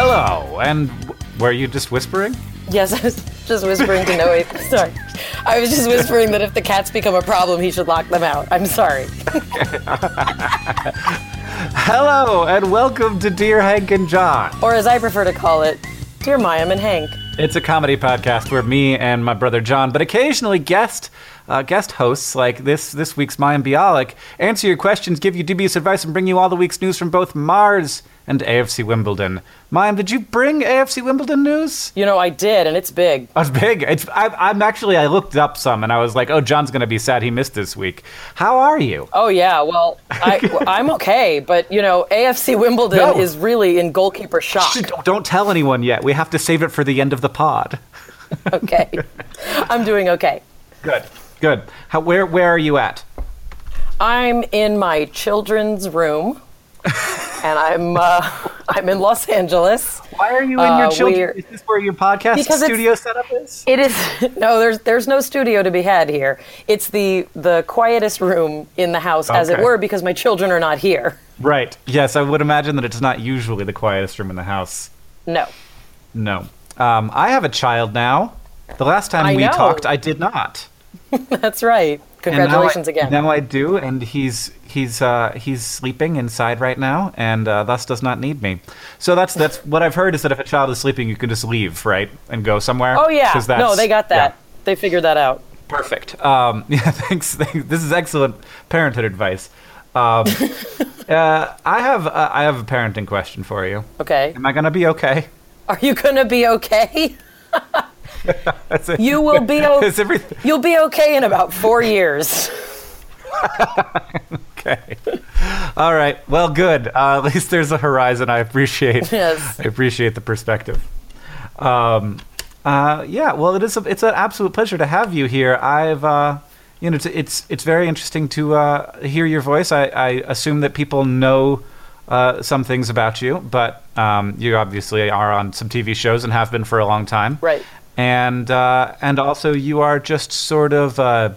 Hello, and were you just whispering? Yes, I was just whispering to Noe. Sorry. I was just whispering that if the cats become a problem, he should lock them out. I'm sorry. Hello, and welcome to Dear Hank and John. Or as I prefer to call it, Dear Mayim and Hank. It's a comedy podcast where me and my brother John, but occasionally guest uh, guest hosts like this this week's Mayim Bialik, answer your questions, give you dubious advice, and bring you all the week's news from both Mars and AFC Wimbledon. Mayim, did you bring AFC Wimbledon news? You know, I did, and it's big. Oh, it's big. It's, I, am actually. I looked up some, and I was like, "Oh, John's going to be sad he missed this week." How are you? Oh yeah, well, I, I'm okay, but you know, AFC Wimbledon No. is really in goalkeeper shock. Shh, don't- Don't tell anyone yet. We have to save it for the end of the pod. Okay, I'm doing okay. Good. Good. How, where Where are you at? I'm in my children's room, and I'm uh, I'm in Los Angeles. Why are you in your Uh, children? Is this where your podcast studio setup is? It is no, there's there's no studio to be had here. It's the the quietest room in the house, as it were, because my children are not here. Right. Yes, I would imagine that it's not usually the quietest room in the house. No. No. Um, I have a child now. The last time I we know. talked, I did not. That's right. And now I- Congratulations again. Now I do, and he's he's uh, he's sleeping inside right now, and uh, thus does not need me. So that's that's what I've heard is that if a child is sleeping, you can just leave, right, and go somewhere. oh yeah. No, they got that. yeah. They figured that out. Perfect. Um, yeah, thanks. This is excellent parenthood advice. Um, uh, I have uh, I have a parenting question for you. Okay. Am I gonna be okay? Are you gonna be okay? You will be o- You'll be okay in about four years. okay? All right. Well, good. Uh, at least there's a horizon. I appreciate. Yes. I appreciate the perspective. Um, uh, yeah. Well, it is. A, it's an absolute pleasure to have you here. I've. Uh, you know, it's, it's it's very interesting to uh, hear your voice. I, I assume that people know uh, some things about you, but um, you obviously are on some TV shows and have been for a long time. Right. And uh, and also you are just sort of uh,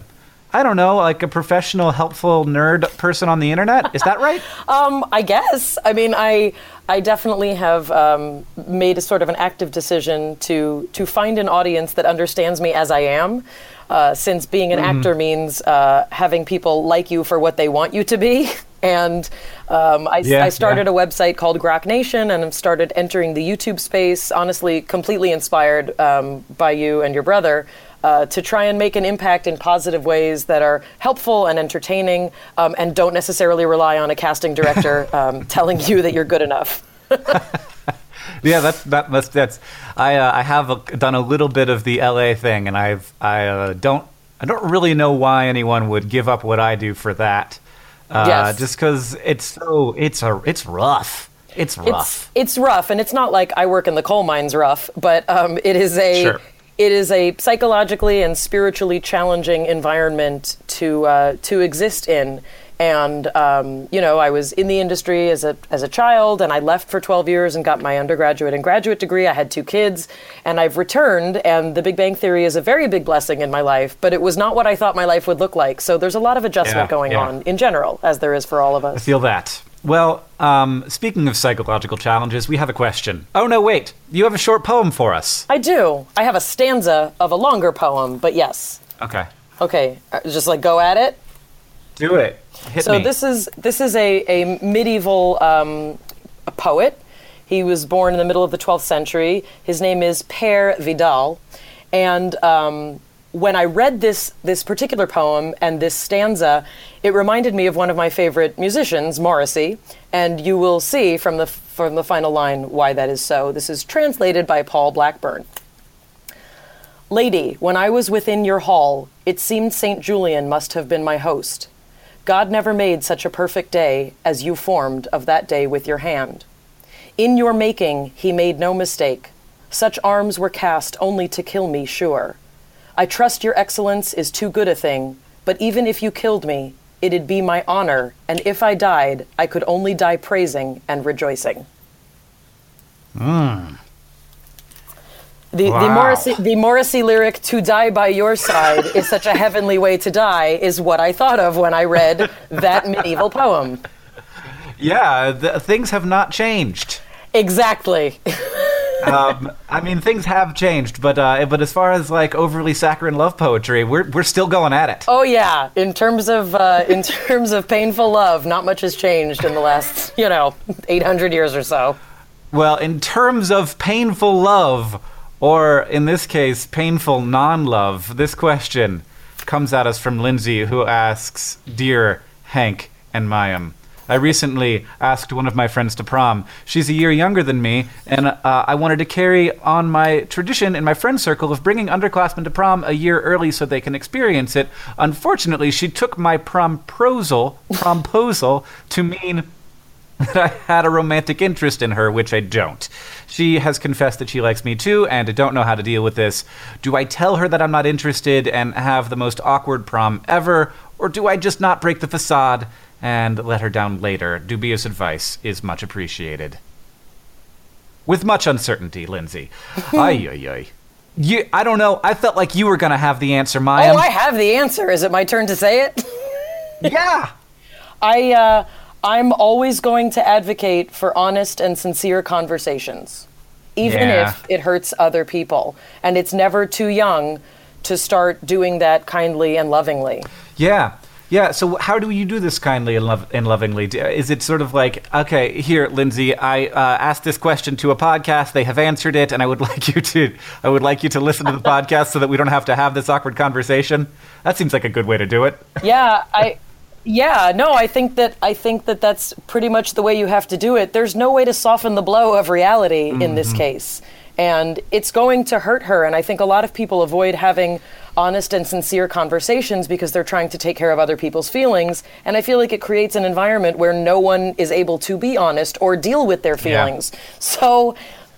I don't know, like a professional, helpful nerd person on the internet. Is that right? Um, I guess. I mean, I I definitely have um, made a sort of an active decision to to find an audience that understands me as I am. Uh, since being an actor means uh, having people like you for what they want you to be, and um, I, Yeah, I started yeah. a website called Grok Nation, and have started entering the YouTube space. Honestly, completely inspired um, by you and your brother. Uh, to try and make an impact in positive ways that are helpful and entertaining um, and don't necessarily rely on a casting director um, telling you that you're good enough. yeah, that's that, that's that's. I uh, I have a, done a little bit of the LA thing, and I've I uh, don't I don't really know why anyone would give up what I do for that. Uh, Yes. Just because it's so it's a it's rough. It's rough. It's, it's rough, and it's not like I work in the coal mines rough, but um, it is a Sure. it is a psychologically and spiritually challenging environment to uh, to exist in. And um, you know, I was in the industry as a as a child, and I left for 12 years and got my undergraduate and graduate degree. I had two kids, and I've returned. And The Big Bang Theory is a very big blessing in my life, but it was not what I thought my life would look like. So there's a lot of adjustment Yeah, going yeah. on in general, as there is for all of us. I feel that. Well, um, speaking of psychological challenges, we have a question. Oh no, wait! You have a short poem for us. I do. I have a stanza of a longer poem, but yes. Okay, Okay, uh, just like go at it. do it. Hit So me. this is this is a a medieval um, a poet. He was born in the middle of the 12th century. His name is Peire Vidal, and um, when I read this this particular poem and this stanza, it reminded me of one of my favorite musicians, Morrissey. And you will see from the from the final line why that is so. This is translated by Paul Blackburn. Lady, when I was within your hall, it seemed St. Julian must have been my host. God never made such a perfect day as you formed of that day with your hand. In your making, he made no mistake. Such arms were cast only to kill me, sure. I trust your excellence is too good a thing, but even if you killed me, it'd be my honor, and if I died, I could only die praising and rejoicing. The, the, Wow. Morrissey, the Morrissey lyric, to die by your side is such a heavenly way to die, is what I thought of when I read that medieval poem. yeah, the, things have not changed. Exactly. um, I mean, things have changed, but uh, but as far as like overly saccharine love poetry, we're we're still going at it. Oh yeah, in terms of uh, in terms of painful love, not much has changed in the last you know 800 years or so. Well, in terms of painful love, or in this case, painful non-love, this question comes at us from Lindsay, who asks, "Dear Hank and Mayim." I recently asked one of my friends to prom. She's a year younger than me, and uh, I wanted to carry on my tradition in my friend circle of bringing underclassmen to prom a year early so they can experience it. Unfortunately, she took my promposal, promposal to mean that I had a romantic interest in her, which I don't. She has confessed that she likes me too, and I don't know how to deal with this. Do I tell her that I'm not interested and have the most awkward prom ever, or do I just not break the facade and let her down later. Dubious advice is much appreciated. With much uncertainty, Lindsay. ay, ay, ay. You, I don't know. I felt like you were going to have the answer, Maya. Oh, I have the answer. Is it my turn to say it? yeah. I, uh, I'm always going to advocate for honest and sincere conversations, even Yeah. if it hurts other people. And it's never too young to start doing that kindly and lovingly. Yeah. Yeah, so how do you do this kindly and, lov- and lovingly? Is it sort of like, okay, here, Lindsay, I uh, asked this question to a podcast, they have answered it, and I would like you to, I would like you to listen to the podcast so that we don't have to have this awkward conversation. That seems like a good way to do it. yeah i yeah no i think that i think that that's pretty much the way you have to do it. There's no way to soften the blow of reality in this case. And it's going to hurt her and i think a lot of people avoid having honest and sincere conversations because they're trying to take care of other people's feelings and i feel like it creates an environment where no one is able to be honest or deal with their feelings. So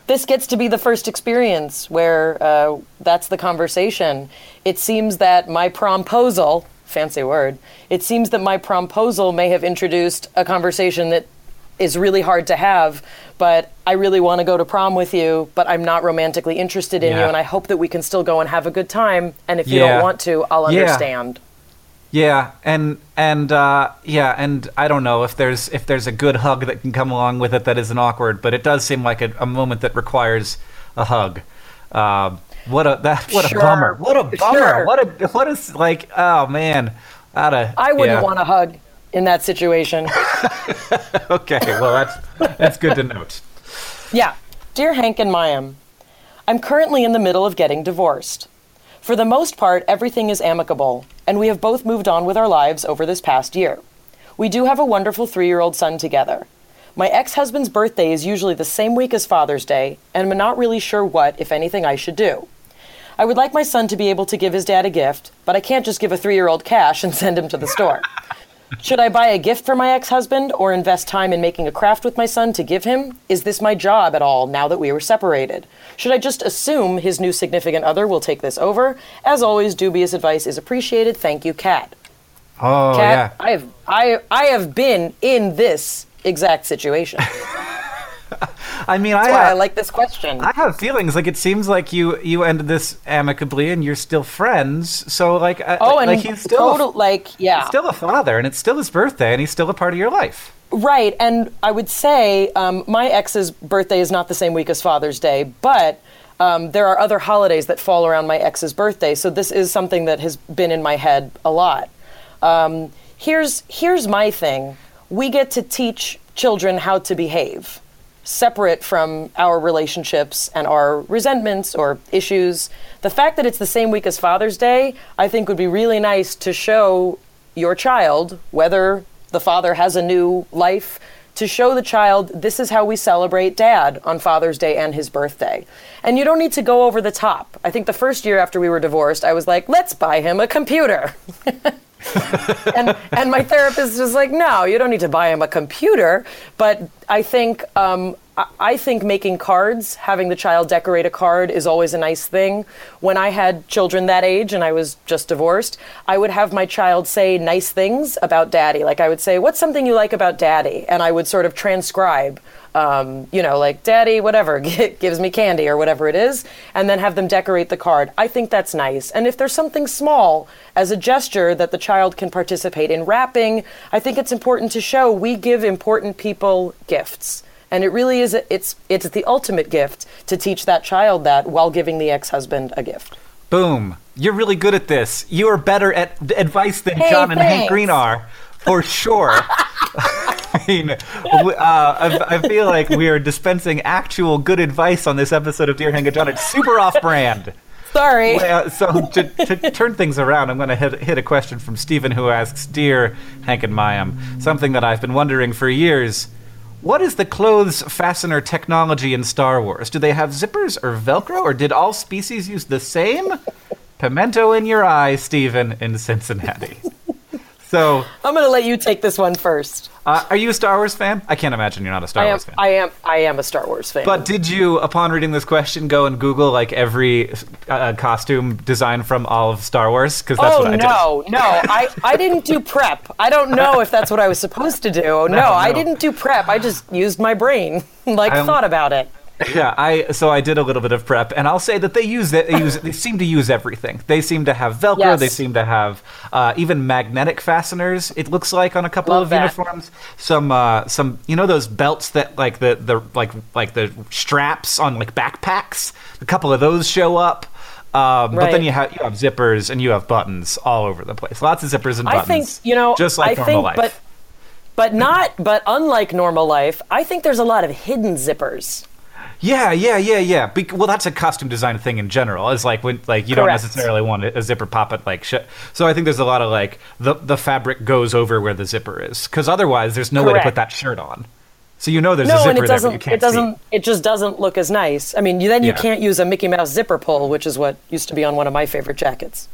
this gets to be the first experience where uh, that's the conversation. It seems that my promposal, fancy word, it seems that my promposal may have introduced a conversation that is really hard to have, but I really want to go to prom with you, but I'm not romantically interested in you, and I hope that we can still go and have a good time. And if you don't want to, I'll Yeah. understand. Yeah, and and uh, yeah, and I don't know if there's if there's a good hug that can come along with it that isn't awkward, but it does seem like a, a moment that requires a hug. Um, what a that what Sure. a bummer! What a bummer! Sure. What a what is like? Oh man, out of I wouldn't yeah. want a hug in that situation. Okay, well that's that's good to note. Yeah. Dear Hank and Mayim, I'm currently in the middle of getting divorced. For the most part, everything is amicable, and we have both moved on with our lives over this past year. We do have a wonderful three year old son together. My ex husband's birthday is usually the same week as Father's Day, and I'm not really sure what, if anything, I should do. I would like my son to be able to give his dad a gift, but I can't just give a three year old cash and send him to the store. Should I buy a gift for my ex husband or invest time in making a craft with my son to give him? Is this my job at all now that we were separated? Should I just assume his new significant other will take this over? As always, dubious advice is appreciated. Thank you, Kat. Oh Kat, yeah, I have I I have been in this exact situation. I mean, I That's I have, like this question. I have feelings like it seems like you you ended this amicably and you're still friends. So like, I- oh, and like he's still a- total like yeah. still a father, and it's still his birthday, and he's still a part of your life. Right, and I would say um, my ex's birthday is not the same week as Father's Day, but um, there are other holidays that fall around my ex's birthday, so this is something that has been in my head a lot. Um, here's here's my thing: we get to teach children how to behave, separate from our relationships and our resentments or issues. The fact that it's the same week as Father's Day, I think, would be really nice to show your child whether the father has a new life to show the child this is how we celebrate dad on Father's Day and his birthday. And you don't need to go over the top. I think the first year after we were divorced, I was like, let's buy him a computer. and and my therapist was like, no, you don't need to buy him a computer. But I think um, I, think making cards, having the child decorate a card, is always a nice thing. When I had children that age and I was just divorced, I would have my child say nice things about daddy. Like I would say, "What's something you like about daddy?" And I would sort of transcribe um, you know, like daddy, whatever, gives me candy or whatever it is, and then have them decorate the card. I think that's nice. And if there's something small as a gesture that the child can participate in wrapping, I think it's important to show we give important people gifts. And it really is it's it's the ultimate gift to teach that child that while giving the ex-husband a gift. Boom. You're really good at this. You are better at advice than Hey, John and Hank. Green are, for sure. I mean, uh, I, I feel like we are dispensing actual good advice on this episode of Dear Hank and John. It's super off-brand. Sorry. Well, so to, to turn things around, I'm going to hit, hit a question from Stephen who asks, "Dear Hank and Mayim, something that I've been wondering for years: What is the clothes fastener technology in Star Wars? Do they have zippers or Velcro, or did all species use the same?" Pimento in your eye, Stephen in Cincinnati. So, I'm going to let you take this one first. uh, are you a Star Wars fan? I can't imagine you're not a Star I am Wars fan. I am I am a Star Wars fan. But did you, upon reading this question, go and Google like every uh, costume design from all of Star Wars? Because that's oh what I did. no, no, I, I didn't do prep. I don't know if that's what I was supposed to do. No, I no. didn't do prep. I just used my brain, like I'm- thought about it. Yeah, I so I did a little bit of prep, and I'll say that they use. They use they seem to use everything. They seem to have Velcro. Yes. They seem to have uh, even magnetic fasteners. It looks like on a couple Love of that. uniforms. Some uh, some you know those belts that like the the like like the straps on like backpacks. A couple of those show up. Um, But then you have you have zippers and you have buttons all over the place. Lots of zippers and buttons. I think you know. just like I normal think, life. but but not. But unlike normal life, I think there's a lot of hidden zippers. Yeah, yeah, yeah, yeah. Bec- well, that's a costume design thing in general. It's like when like you don't necessarily want a, a zipper poppet like shit. So I think there's a lot of like the the fabric goes over where the zipper is because otherwise there's no way to put that shirt on. So you know there's a No, zipper and it there, doesn't. you can't It doesn't. see. It just doesn't look as nice. I mean, you, then you Yeah. can't use a Mickey Mouse zipper pull, which is what used to be on one of my favorite jackets.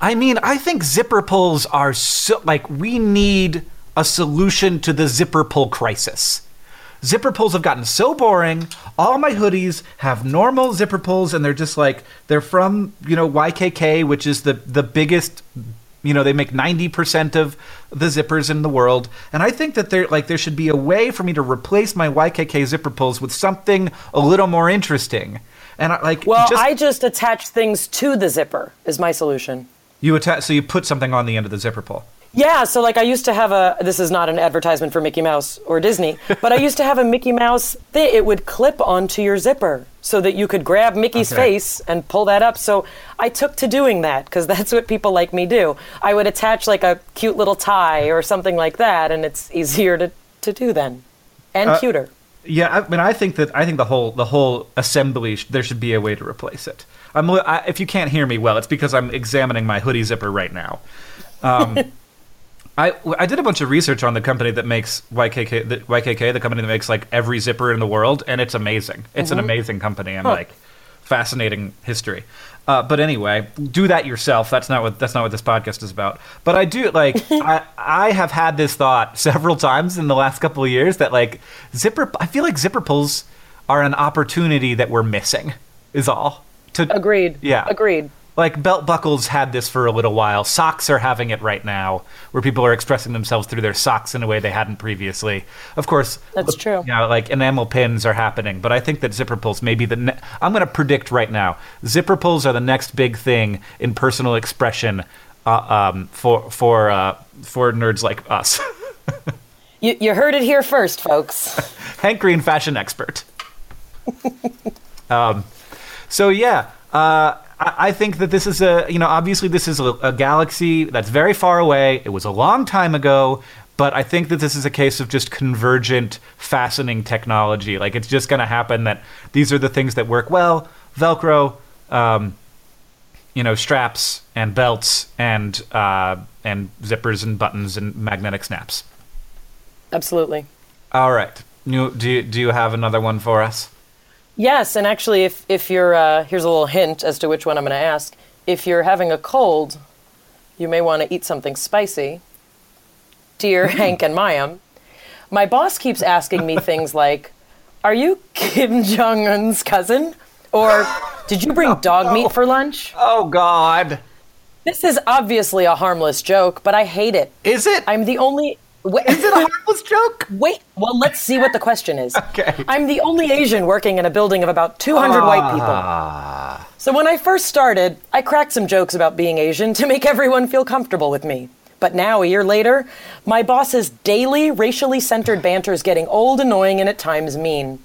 I mean, I think zipper pulls are so like we need a solution to the zipper pull crisis. Zipper pulls have gotten so boring. All my hoodies have normal zipper pulls, and they're just like they're from you know YKK, which is the the biggest. You know, they make ninety percent of the zippers in the world, and I think that there like there should be a way for me to replace my YKK zipper pulls with something a little more interesting. And I, like, Well, just, I just attach things to the zipper. Is my solution. you attach so you put something on the end of the zipper pull. Yeah, so like I used to have a. This is not an advertisement for Mickey Mouse or Disney, but I used to have a Mickey Mouse thing. It would clip onto your zipper so that you could grab Mickey's Okay. face and pull that up. So I took to doing that because that's what people like me do. I would attach like a cute little tie or something like that, and it's easier to, to do then, and Uh, cuter. Yeah, I mean, I think that I think the whole the whole assembly there should be a way to replace it. I'm I, if you can't hear me well, it's because I'm examining my hoodie zipper right now. Um, I I did a bunch of research on the company that makes YKK the YKK the company that makes like every zipper in the world, and it's amazing. It's an amazing company and like fascinating history. Uh, but anyway, do that yourself. That's not what that's not what this podcast is about. But I do like I I have had this thought several times in the last couple of years that like zipper. I feel like zipper pulls are an opportunity that we're missing. Is all. To Agreed. yeah. Agreed. Like belt buckles had this for a little while. Socks are having it right now, where people are expressing themselves through their socks in a way they hadn't previously. Of course, That's true. You know, like enamel pins are happening, but I think that zipper pulls may be the. Ne- I'm going to predict right now, zipper pulls are the next big thing in personal expression uh, um, for for uh, for nerds like us. You, you heard it here first, folks. Hank Green, fashion expert. um, so yeah, uh, I, think that this is a you know obviously this is a, a galaxy that's very far away. It was a long time ago, but I think that this is a case of just convergent fastening technology. Like it's just going to happen that these are the things that work well: Velcro, um, you know, straps and belts and uh, and zippers and buttons and magnetic snaps. Absolutely. All right. You, do you, do you have another one for us? Yes, and actually, if if you're uh, here's a little hint as to which one I'm going to ask. If you're having a cold, you may want to eat something spicy. Dear Hank and Mayim, my boss keeps asking me things like, "Are you Kim Jong Un's cousin?" or "Did you bring dog meat for lunch?" Oh God! This is obviously a harmless joke, but I hate it. Is it? I'm the only. Wait, Is it a harmless joke? Wait, well, let's see what the question is. Okay. I'm the only Asian working in a building of about 200 white people. Ah. So when I first started, I cracked some jokes about being Asian to make everyone feel comfortable with me. But now, a year later, my boss's daily racially centered banter is getting old, annoying, and at times mean.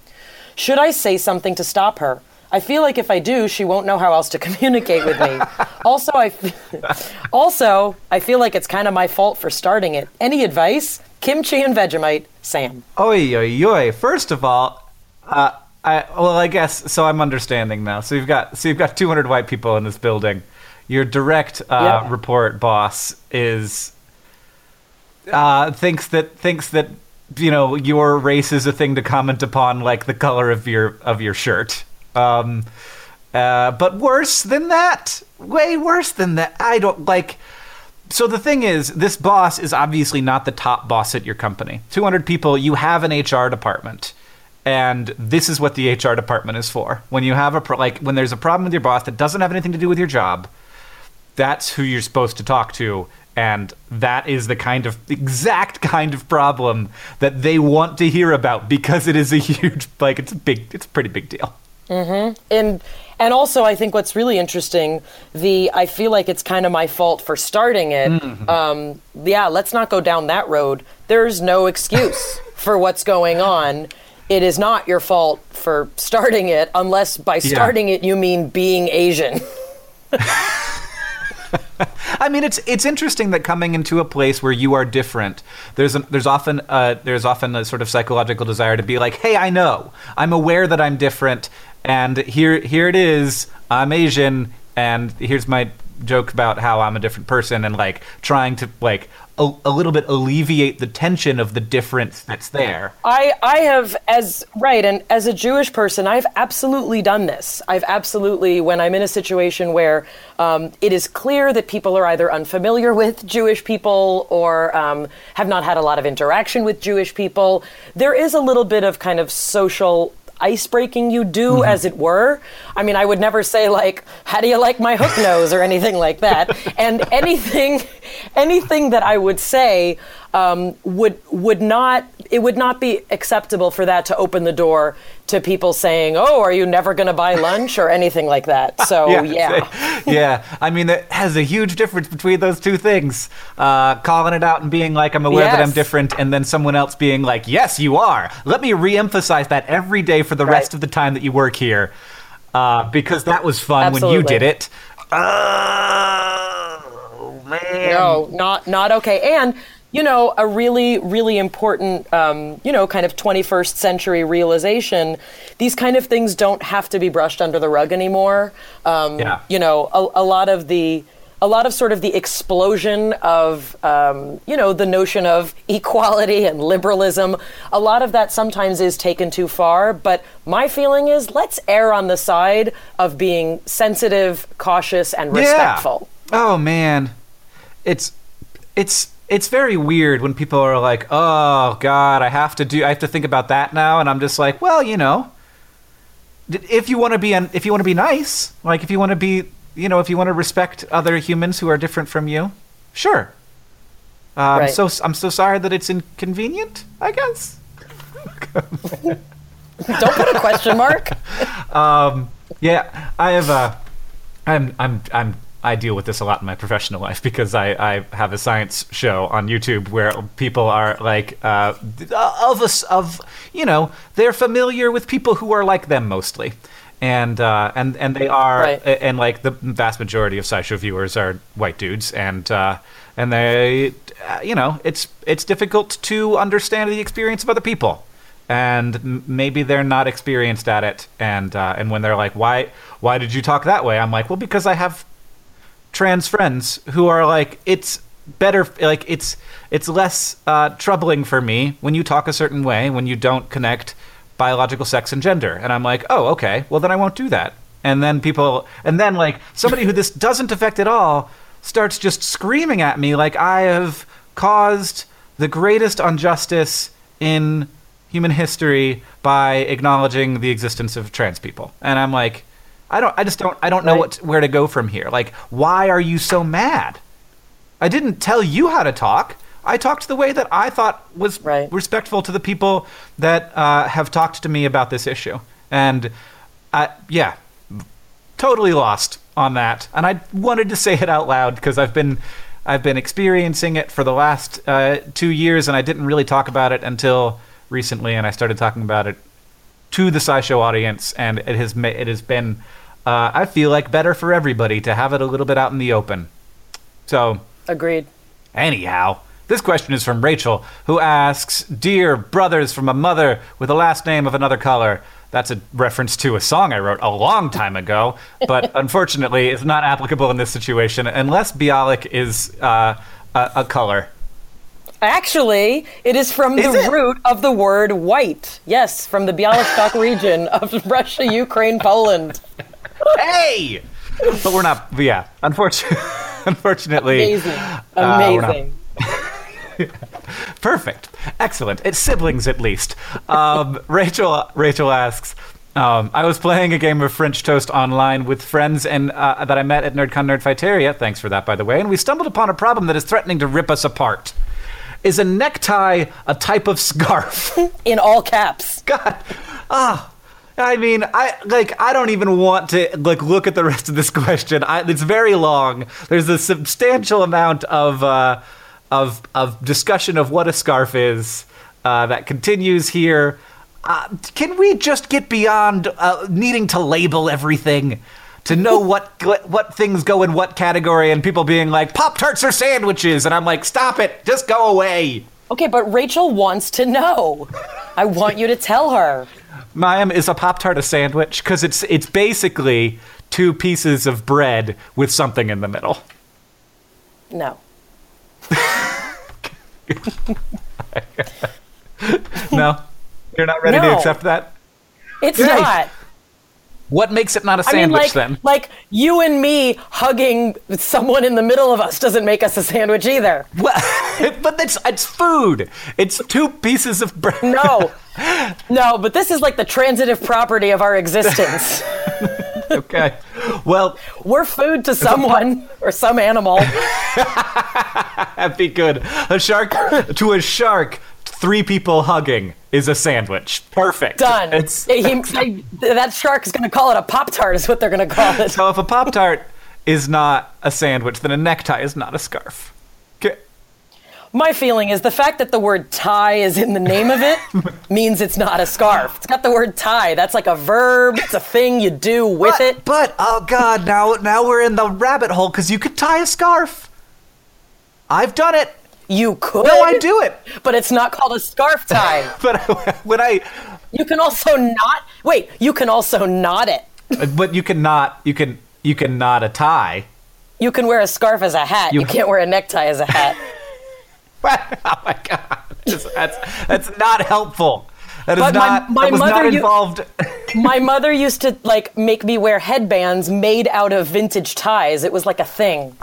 Should I say something to stop her? I feel like if I do, she won't know how else to communicate with me. also, I f- also I feel like it's kind of my fault for starting it. Any advice? Kimchi and Vegemite, Sam. Oi, oi, oi. First of all, uh, I well, I guess so. I'm understanding now. So you've got so you've got 200 white people in this building. Your direct uh, Yeah. report boss is uh, thinks that thinks that you know your race is a thing to comment upon, like the color of your of your shirt. Um, uh, but worse than that, way worse than that. I don't like. So the thing is, this boss is obviously not the top boss at your company. 200 people, you have an HR department. And this is what the HR department is for. When you have a pro- like when there's a problem with your boss that doesn't have anything to do with your job, that's who you're supposed to talk to and that is the kind of exact kind of problem that they want to hear about because it is a huge like it's a big it's a pretty big deal. And and also I think what's really interesting, the I feel like it's kind of my fault for starting it. Um, yeah, let's not go down that road. There's no excuse for what's going on. It is not your fault for starting it, unless by starting it you mean being Asian. I mean, it's it's interesting that coming into a place where you are different, there's a, there's often uh, there's often a sort of psychological desire to be like, hey, I know, I'm aware that I'm different, and here here it is, I'm Asian, and here's my joke about how I'm a different person, and like trying to like a, a little bit alleviate the tension of the difference that's there. I, I have as right and as a Jewish person I've absolutely done this I've absolutely when I'm in a situation where um, it is clear that people are either unfamiliar with Jewish people or um, have not had a lot of interaction with Jewish people there is a little bit of kind of social ice breaking you do mm-hmm. as it were. I mean i would never say like how do you like my hook nose? or anything like that. And anything anything that i would say um, would would not it would not be acceptable for that to open the door to people saying oh are you never going to buy lunch or anything like that so Oh, yeah, yeah. I mean, it has a huge difference between those two things. Uh, calling it out and being like, I'm aware that I'm different, and then someone else being like, yes, you are. Let me re-emphasize that every day for the Right. rest of the time that you work here, uh, because that was fun when you did it. Oh man. No, not not okay. And you know, a really really important um, you know kind of 21st century realization. These kind of things don't have to be brushed under the rug anymore. Um, Yeah. You know, a, a lot of the a lot of sort of the explosion of um, you know the notion of equality and liberalism a lot of that sometimes is taken too far but my feeling is let's err on the side of being sensitive cautious and respectful Yeah. Oh man, it's it's it's very weird when people are like, "Oh God, I have to do, I have to think about that now," and I'm just like, "Well, you know, if you want to be, an, if you want to be nice, like if you want to be, you know, if you want to respect other humans who are different from you, sure." Um, Right. So I'm so sorry that it's inconvenient. I guess. don't put a question mark Um, yeah, I have a. I'm I'm I'm I deal with this a lot in my professional life because I, I have a science show on YouTube where people are like uh, of us of you know they're familiar with people who are like them mostly, and uh, and and they are Right. and like the vast majority of SciShow viewers are white dudes. And uh, and they uh, you know it's it's difficult to understand the experience of other people. And maybe they're not experienced at it. And uh, and when they're like why why did you talk that way? I'm like well because i have trans friends who are like it's better like it's it's less uh, troubling for me when you talk a certain way when you don't connect biological sex and gender. And i'm like oh okay well then i won't do that. And then people and then like somebody who this doesn't affect at all starts just screaming at me like i have caused the greatest injustice in human history by acknowledging the existence of trans people. And i'm like i don't i just don't i don't know Right. what where to go from here like why are you so mad I didn't tell you how to talk. I talked the way that I thought was Right. respectful to the people that uh, have talked to me about this issue. And I, yeah, totally lost on that. And I wanted to say it out loud because I've been, I've been experiencing it for the last uh, two years, and I didn't really talk about it until recently, and I started talking about it to the SciShow audience, and it has ma- it has been, uh, I feel like, better for everybody to have it a little bit out in the open. So, Agreed. anyhow, this question is from Rachel, who asks, "Dear brothers from a mother with a last name of another color." That's a reference to a song I wrote a long time ago, but unfortunately, it's not applicable in this situation unless Bialik is uh, a, a color. Actually, it is from Is the it? root of the word white. Yes, from the Bialystok region of Russia, Ukraine, Poland. Hey! But we're not. Yeah, unfortunately, unfortunately, Amazing. uh, Amazing. perfect, excellent. It's siblings at least. Um, Rachel, Rachel asks. Um, I was playing a game of French Toast online with friends and uh, that I met at NerdCon Nerdfighteria. Thanks for that, by the way. And we stumbled upon a problem that is threatening to rip us apart. Is a necktie a type of scarf? In all caps. God, ah, I mean, I like. I don't even want to like look at the rest of this question. I, it's very long. There's a substantial amount of uh, of of discussion of what a scarf is uh, that continues here. Uh, can we just get beyond uh, needing to label everything? To know what what things go in what category, and people being like Pop Tarts or sandwiches, and I'm like, stop it, just go away. Okay, but Rachel wants to know. I want you to tell her. Mayim is a Pop Tart a sandwich? Because it's it's basically two pieces of bread with something in the middle. No. No, you're not ready to accept that. It's Yay. not. What makes it not a I mean, sandwich like, then? like you and me hugging someone in the middle of us doesn't make us a sandwich either. Well, but it's it's food. It's two pieces of bread. No. No, but this is like the transitive property of our existence. Okay. Well, We're food to someone or some animal. that'd be good. A shark to a shark. Three people hugging is a sandwich. Perfect. Done. It's He- he- that shark is going to call it a Pop Tart, is what they're going to call it. so if a pop tart is not a sandwich, then a necktie is not a scarf. Okay. My feeling is the fact that the word tie is in the name of it means it's not a scarf. It's got the word tie. That's like a verb. It's a thing you do with but, it. But oh god, now now we're in the rabbit hole because you could tie a scarf. I've done it. You could. No, I do it. But it's not called a scarf tie. But when I, you can also not. Wait, you can also knot it. but you can cannot, you can, you can knot a tie. You can wear a scarf as a hat. You, You- can't wear a necktie as a hat. oh my god, that's that's not helpful. That is But my- not. my mother not involved. My mother used to like make me wear headbands made out of vintage ties. It was like a thing.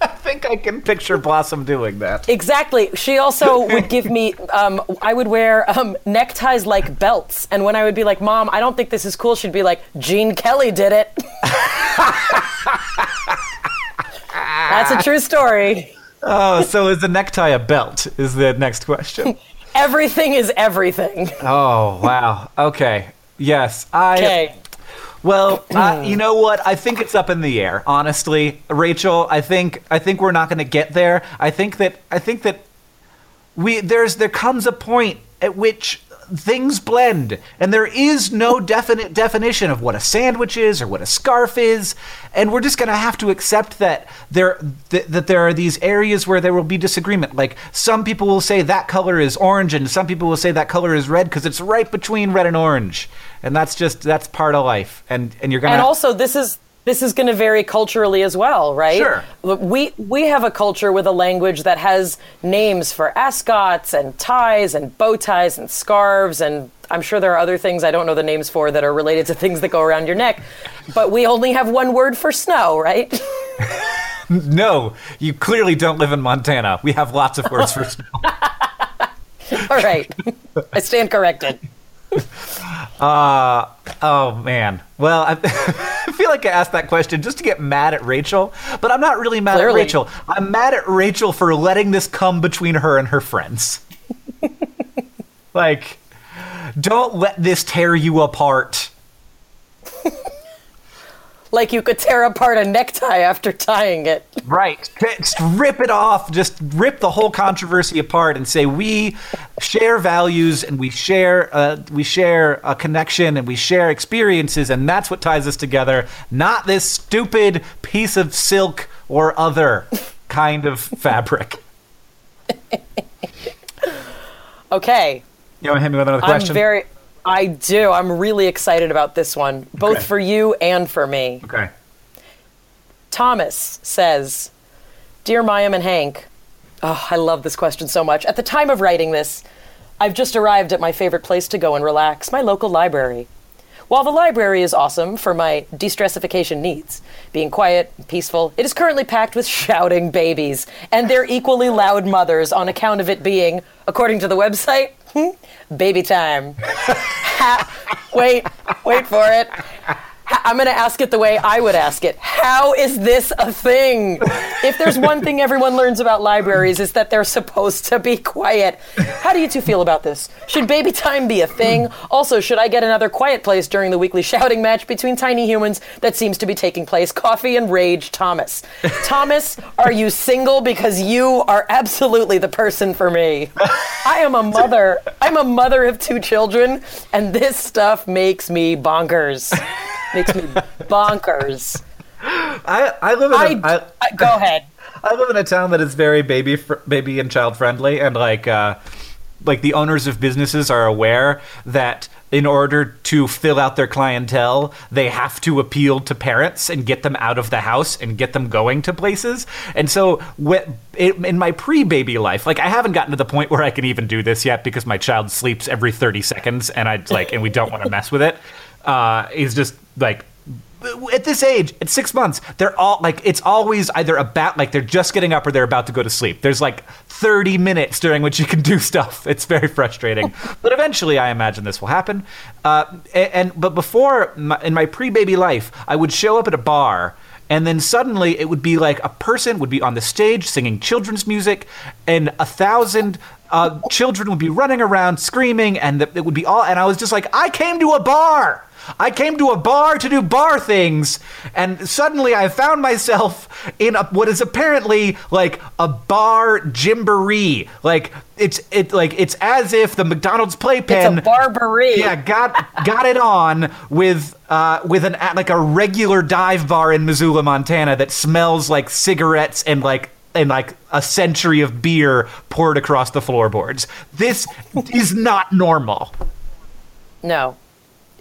I think I can picture Blossom doing that. Exactly. She also would give me. Um, I would wear um, neckties like belts, and when I would be like, "Mom, I don't think this is cool," she'd be like, "Gene Kelly did it." That's a true story. Oh, so is the necktie a belt? Is the next question. Everything is everything. Oh wow. Okay. Yes, I. Okay. Well, uh, you know what? I think it's up in the air. Honestly, Rachel, I think I think we're not going to get there. I think that I think that we there's there comes a point at which things blend and there is no definite definition of what a sandwich is or what a scarf is and we're just going to have to accept that there th- that there are these areas where there will be disagreement like some people will say that color is orange and some people will say that color is red because it's right between red and orange and that's just that's part of life and and you're going to And also, this is this is going to vary culturally as well, right? Sure. We we have a culture with a language that has names for ascots and ties and bow ties and scarves and I'm sure there are other things I don't know the names for that are related to things that go around your neck. But we only have one word for snow, right? no you clearly don't live in montana we have lots of words for snow All right. I stand corrected. Uh, oh man. Well, I, I feel like I asked that question just to get mad at Rachel, but I'm not really mad Clearly. at Rachel. I'm mad at Rachel for letting this come between her and her friends. like, don't let this tear you apart. Like you could tear apart a necktie after tying it. Right. Just rip it off. Just rip the whole controversy apart and say we share values and we share uh, we share a connection and we share experiences and that's what ties us together. Not this stupid piece of silk or other kind of fabric. Okay. You want to hit me with another question? I'm very I do. I'm really excited about this one, both Okay. for you and for me. okay. Thomas says, Dear Mayim and Hank, oh, I love this question so much. At the time of writing this, I've just arrived at my favorite place to go and relax, my local library. While the library is awesome for my de stressification needs, being quiet and peaceful, it is currently packed with shouting babies and their equally loud mothers on account of it being, according to the website, baby time. Wait, wait for it. I'm going to ask it the way I would ask it. How is this a thing? If there's one thing everyone learns about libraries is that they're supposed to be quiet. How do you two feel about this? Should baby time be a thing? Also, should I get another quiet place during the weekly shouting match between tiny humans that seems to be taking place? Coffee and Rage Thomas. Thomas, are you single because you are absolutely the person for me. I am a mother. I'm a mother of two children and this stuff makes me bonkers. Makes me bonkers. I, I live in a, I, I, I- go ahead. I live in a town that is very baby fr- baby and child friendly, and like uh, like the owners of businesses are aware that in order to fill out their clientele, they have to appeal to parents and get them out of the house and get them going to places. And so, in in my pre-baby life, like I haven't gotten to the point where I can even do this yet because my child sleeps every thirty seconds, and I like, and we don't want to mess with it. Uh, he's just like at this age, at six months, they're all like it's always either about like they're just getting up or they're about to go to sleep. There's like 30 minutes during which you can do stuff. It's very frustrating, but eventually, I imagine this will happen. Uh, and, and but before my, in my pre-baby life, I would show up at a bar. And then suddenly it would be like a person would be on the stage singing children's music, and a thousand uh, children would be running around screaming, and it would be all. And I was just like, I came to a bar. I came to a bar to do bar things, and suddenly I found myself in a, what is apparently like a bar gymboree. Like it's it like it's as if the McDonald's playpen It's a barbaree. yeah, got got it on with uh, with an like a regular dive bar in Missoula, Montana that smells like cigarettes and like and like a century of beer poured across the floorboards. This is not normal. No.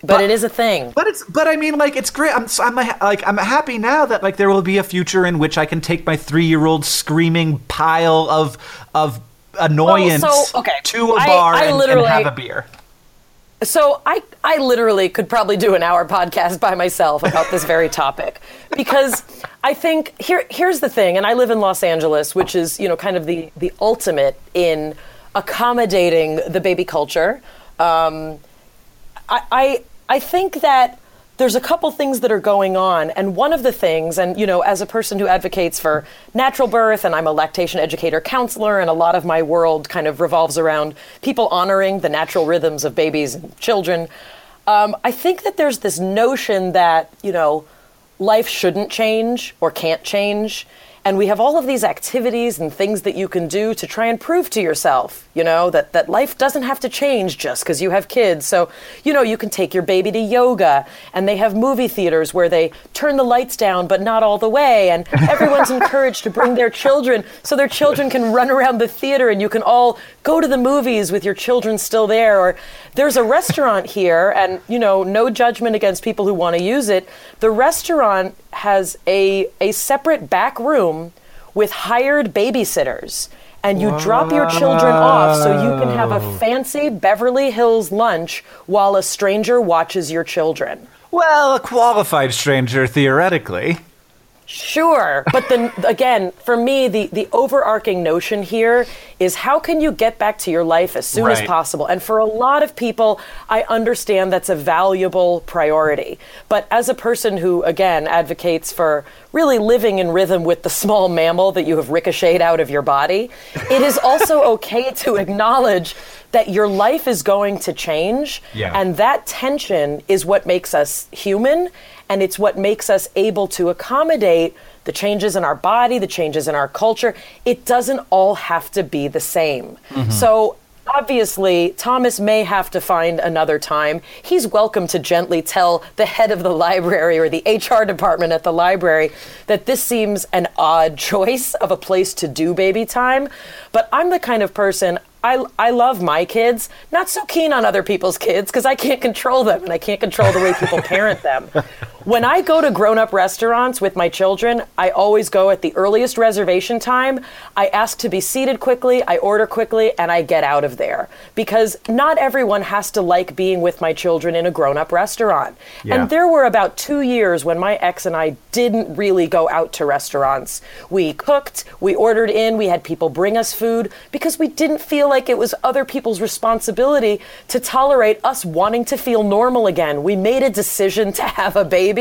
But, it is a thing. But it's but I mean like it's great. I'm I'm like I'm happy now that like there will be a future in which I can take my three year old screaming pile of of annoyance so, okay, to a bar I and, and literally- have a beer. So I, I literally could probably do an hour podcast by myself about this very topic because I think here here's the thing, and I live in Los Angeles, which is you know kind of the the ultimate in accommodating the baby culture. Um, I, I I think that there's a couple things that are going on, and one of the things, and you know, as a person who advocates for natural birth, and I'm a lactation educator counselor, and a lot of my world kind of revolves around people honoring the natural rhythms of babies and children. Um, I think that there's this notion that you know, life shouldn't change or can't change. And we have all of these activities and things that you can do to try and prove to yourself, you know, that, that life doesn't have to change just because you have kids. So, you know, you can take your baby to yoga, and they have movie theaters where they turn the lights down, but not all the way. And everyone's encouraged to bring their children so their children can run around the theater and you can all go to the movies with your children still there. Or there's a restaurant here, and, you know, no judgment against people who want to use it. The restaurant has a, a separate back room with hired babysitters. And you drop your children off so you can have a fancy Beverly Hills lunch while a stranger watches your children. Well, a qualified stranger, theoretically. Sure, but then again, for me, the, the overarching notion here is how can you get back to your life as soon as possible? And for a lot of people, I understand that's a valuable priority. But as a person who, again, advocates for really living in rhythm with the small mammal that you have ricocheted out of your body, it is also okay to acknowledge that your life is going to change. Yeah. And that tension is what makes us human and it's what makes us able to accommodate the changes in our body, the changes in our culture. It doesn't all have to be the same. Mm-hmm. So obviously, Thomas may have to find another time. He's welcome to gently tell the head of the library or the HR department at the library that this seems an odd choice of a place to do baby time. But I'm the kind of person. I, I love my kids, not so keen on other people's kids because I can't control them and I can't control the way people parent them. When I go to grown up restaurants with my children, I always go at the earliest reservation time. I ask to be seated quickly, I order quickly, and I get out of there because not everyone has to like being with my children in a grown up restaurant. Yeah. And there were about two years when my ex and I didn't really go out to restaurants. We cooked, we ordered in, we had people bring us food because we didn't feel like it was other people's responsibility to tolerate us wanting to feel normal again. We made a decision to have a baby.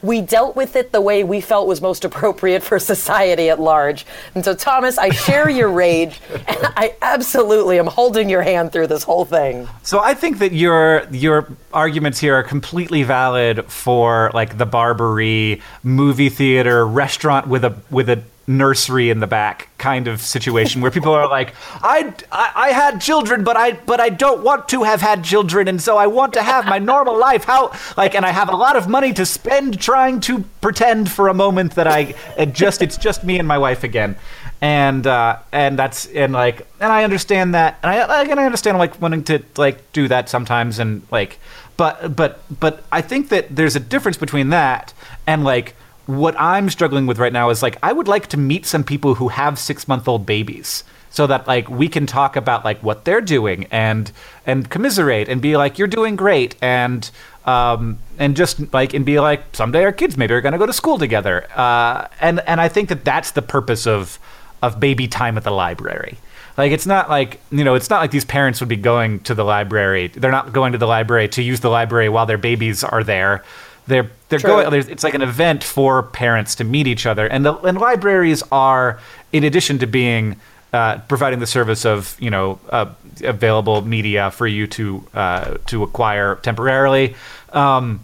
We dealt with it the way we felt was most appropriate for society at large. And so, Thomas, I share your rage, and I absolutely am holding your hand through this whole thing. So I think that your your arguments here are completely valid for like the Barbary movie theater restaurant with a with a nursery in the back kind of situation where people are like I, I I had children but I but I don't want to have had children and so I want to have my normal life. How like and I have a lot of money to spend trying to pretend for a moment that I just it's just me and my wife again. And uh, and that's and like and I understand that and I and I understand like wanting to like do that sometimes and like but but but I think that there's a difference between that and like what I'm struggling with right now is like I would like to meet some people who have six month old babies so that like we can talk about like what they're doing and and commiserate and be like you're doing great and um, and just like and be like someday our kids maybe are going to go to school together. Uh, and and I think that that's the purpose of of baby time at the library. Like it's not like you know it's not like these parents would be going to the library. They're not going to the library to use the library while their babies are there. They're they're True. going there's, it's like an event for parents to meet each other and the and libraries are in addition to being uh, providing the service of you know uh, available media for you to uh, to acquire temporarily um,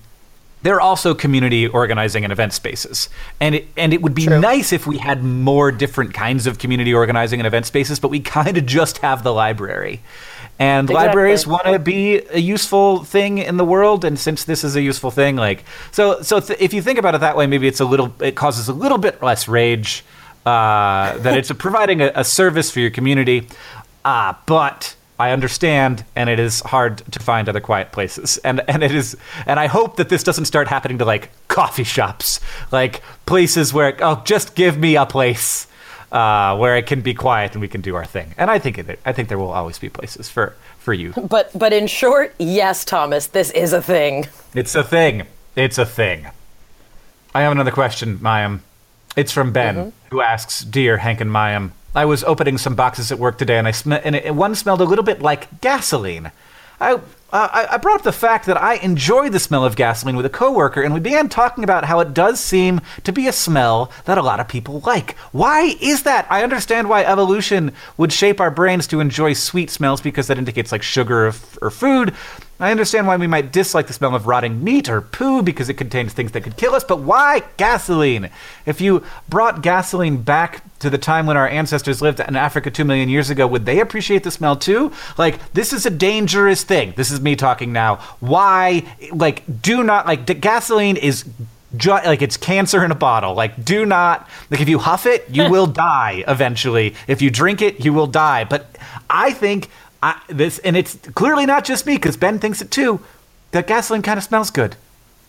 they're also community organizing and event spaces. And it, and it would be True. nice if we had more different kinds of community organizing and event spaces, but we kind of just have the library. And Exactly. libraries want to be a useful thing in the world, and since this is a useful thing, like so, so th- if you think about it that way, maybe it's a little, it causes a little bit less rage uh, that it's providing a, a service for your community. Uh, but I understand, and it is hard to find other quiet places, and and it is, and I hope that this doesn't start happening to like coffee shops, like places where oh, just give me a place uh, where it can be quiet and we can do our thing. And I think it, I think there will always be places for for you. But but in short, yes, Thomas, this is a thing. It's a thing. It's a thing. I have another question, Mayim. It's from Ben, who asks, "Dear Hank and Mayim, I was opening some boxes at work today, and I sm- and it, one smelled a little bit like gasoline. I." Uh, I I brought up the fact that I enjoy the smell of gasoline with a coworker, and we began talking about how it does seem to be a smell that a lot of people like. Why is that? I understand why evolution would shape our brains to enjoy sweet smells because that indicates like sugar or, or food. I understand why we might dislike the smell of rotting meat or poo because it contains things that could kill us, but why gasoline? If you brought gasoline back to the time when our ancestors lived in Africa two million years ago, would they appreciate the smell too? Like, this is a dangerous thing. This is me talking now. Why? Like, do not, like, d- gasoline is. Like it's cancer in a bottle. Like, do not like if you huff it, you will die eventually. If you drink it, you will die. But I think I, this, and it's clearly not just me because Ben thinks it too. That gasoline kind of smells good.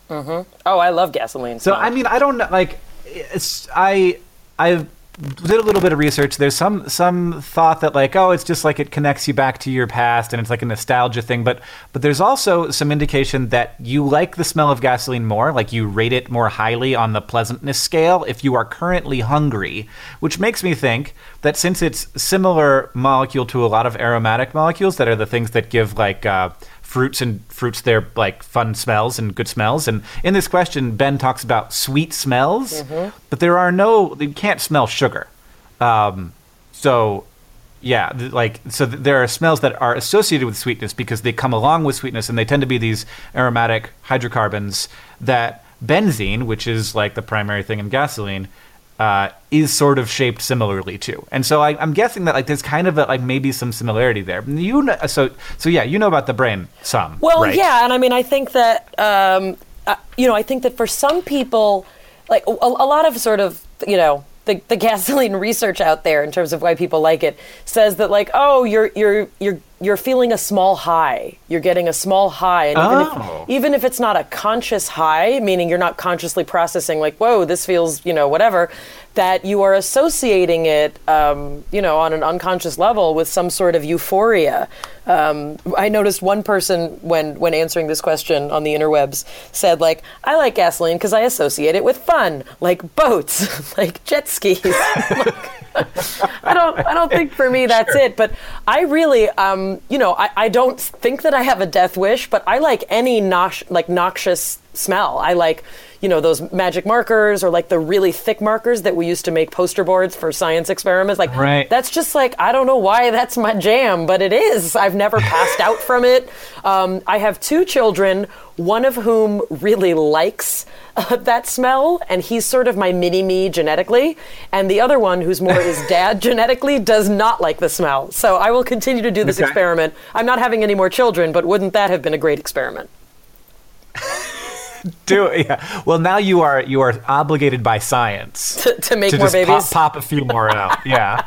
Mm-hmm. Oh, I love gasoline. So smell. I mean, I don't know. Like, it's I I did a little bit of research. There's some some thought that like, oh, it's just like it connects you back to your past and it's like a nostalgia thing. But but there's also some indication that you like the smell of gasoline more. Like you rate it more highly on the pleasantness scale if you are currently hungry, which makes me think that since it's similar molecule to a lot of aromatic molecules that are the things that give like. Uh, fruits and fruits their like fun smells and good smells. And in this question ben talks about sweet smells but there are no you can't smell sugar. Um, so yeah, th- like so th- there are smells that are associated with sweetness because they come along with sweetness and they tend to be these aromatic hydrocarbons that benzene, which is like the primary thing in gasoline, uh, is sort of shaped similarly too. And so I, I'm guessing that like there's kind of a, like maybe some similarity there. You know, so so yeah, you know about the brain some. Well, right? yeah, and I mean, I think that um, uh, you know, I think that for some people, like a, a lot of sort of you know. The, the gasoline research out there in terms of why people like it says that like oh you're you're you're you're feeling a small high you're getting a small high and even, Oh. if, even if it's not a conscious high meaning you're not consciously processing like whoa this feels you know whatever that you are associating it um, you know on an unconscious level with some sort of euphoria um, I noticed one person when when answering this question on the interwebs said like I like gasoline because I associate it with fun like boats like jet skis I don't I don't think for me that's it. But I really um you know, I, I don't think that I have a death wish, but I like any nosh like noxious smell. I like you know those magic markers or like the really thick markers that we used to make poster boards for science experiments like Right. that's just like i don't know why that's my jam but it is i've never passed out from it um, i have two children one of whom really likes uh, that smell and he's sort of my mini me genetically and the other one who's more his dad genetically does not like the smell so i will continue to do this Okay. experiment i'm not having any more children but wouldn't that have been a great experiment Do it. yeah. Well, now you are you are obligated by science to, to make to more babies pop, pop a few more out. Yeah,